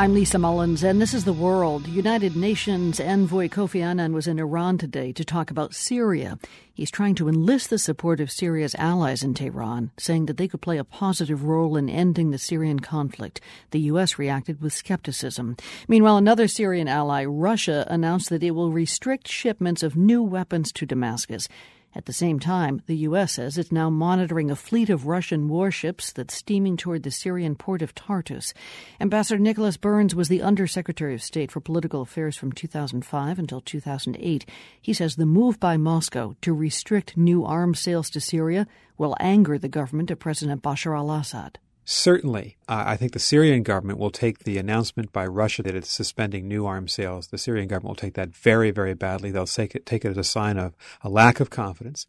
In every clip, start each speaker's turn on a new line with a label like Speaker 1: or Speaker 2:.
Speaker 1: I'm Lisa Mullins, and this is The World. United Nations envoy Kofi Annan was in Iran today to talk about Syria. He's trying to enlist the support of Syria's allies in Tehran, saying that they could play a positive role in ending the Syrian conflict. The U.S. reacted with skepticism. Meanwhile, another Syrian ally, Russia, announced that it will restrict shipments of new weapons to Damascus. At the same time, the U.S. says it's now monitoring a fleet of Russian warships that's steaming toward the Syrian port of Tartus. Ambassador Nicholas Burns was the Undersecretary of State for Political Affairs from 2005 until 2008. He says the move by Moscow to restrict new arms sales to Syria will anger the government of President Bashar al Assad.
Speaker 2: Certainly. Uh, I think the Syrian government will take the announcement by Russia that it's suspending new arms sales. The Syrian government will take that very, very badly. They'll take it, take it as a sign of a lack of confidence.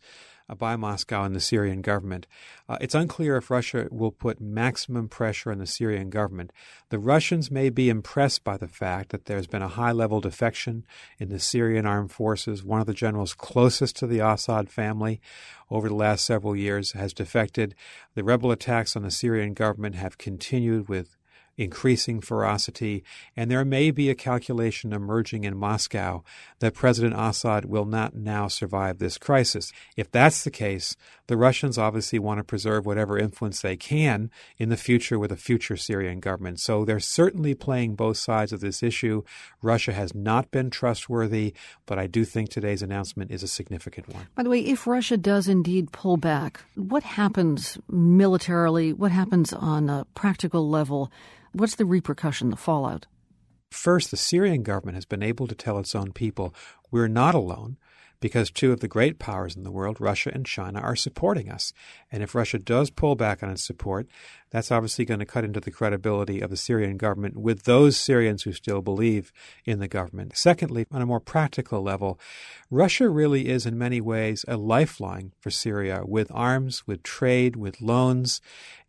Speaker 2: Uh, by Moscow and the Syrian government. Uh, it's unclear if Russia will put maximum pressure on the Syrian government. The Russians may be impressed by the fact that there's been a high level defection in the Syrian armed forces. One of the generals closest to the Assad family over the last several years has defected. The rebel attacks on the Syrian government have continued with increasing ferocity, and there may be a calculation emerging in Moscow that President Assad will not now survive this crisis. If that's the case, the Russians obviously want to preserve whatever influence they can in the future with a future Syrian government. So they're certainly playing both sides of this issue. Russia has not been trustworthy, but I do think today's announcement is a significant one.
Speaker 1: By the way, if Russia does indeed pull back, what happens militarily? What happens on a practical level? What's the repercussion, the fallout?
Speaker 2: First, the Syrian government has been able to tell its own people, we're not alone because two of the great powers in the world, Russia and China, are supporting us. And if Russia does pull back on its support, that's obviously going to cut into the credibility of the Syrian government with those Syrians who still believe in the government. Secondly, on a more practical level, Russia really is in many ways a lifeline for Syria with arms, with trade, with loans.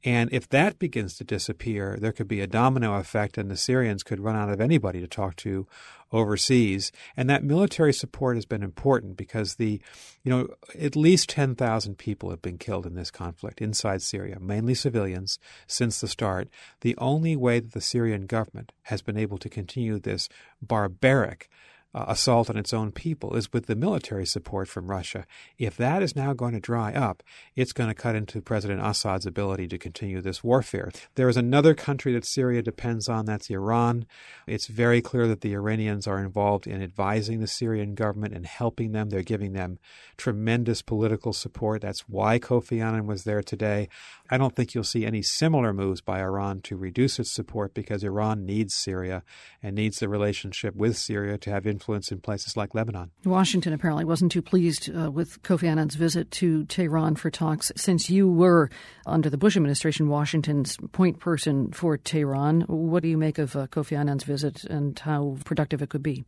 Speaker 2: And if that begins to disappear, there could be a domino effect, and the Syrians could run out of anybody to talk to overseas. And that military support has been important because the, you know, at least 10,000 people have been killed in this conflict inside Syria, mainly civilians, since the start. The only way that the Syrian government has been able to continue this barbaric uh, assault on its own people is with the military support from Russia. If that is now going to dry up, it's going to cut into President Assad's ability to continue this warfare. There is another country that Syria depends on, that's Iran. It's very clear that the Iranians are involved in advising the Syrian government and helping them. They're giving them tremendous political support. That's why Kofi Annan was there today. I don't think you'll see any similar moves by Iran to reduce its support because Iran needs Syria and needs the relationship with Syria to have influence in places like Lebanon.
Speaker 1: Washington apparently wasn't too pleased uh, with Kofi Annan's visit to Tehran for talks. Since you were, under the Bush administration, Washington's point person for Tehran, what do you make of uh, Kofi Annan's visit and how productive it could be?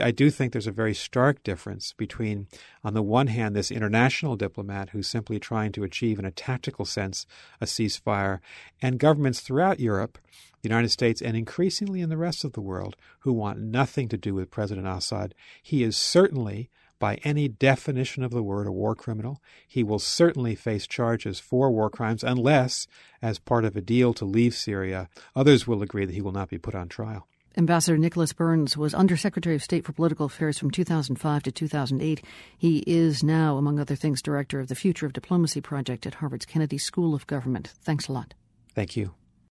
Speaker 2: I do think there's a very stark difference between, on the one hand, this international diplomat who's simply trying to achieve, in a tactical sense, a ceasefire, and governments throughout Europe, the United States, and increasingly in the rest of the world who want nothing to do with President Assad. He is certainly by any definition of the word, a war criminal. He will certainly face charges for war crimes unless, as part of a deal to leave Syria, others will agree that he will not be put on trial.
Speaker 1: Ambassador Nicholas Burns was Undersecretary of State for Political Affairs from 2005 to 2008. He is now, among other things, Director of the Future of Diplomacy Project at Harvard's Kennedy School of Government. Thanks a lot.
Speaker 2: Thank you.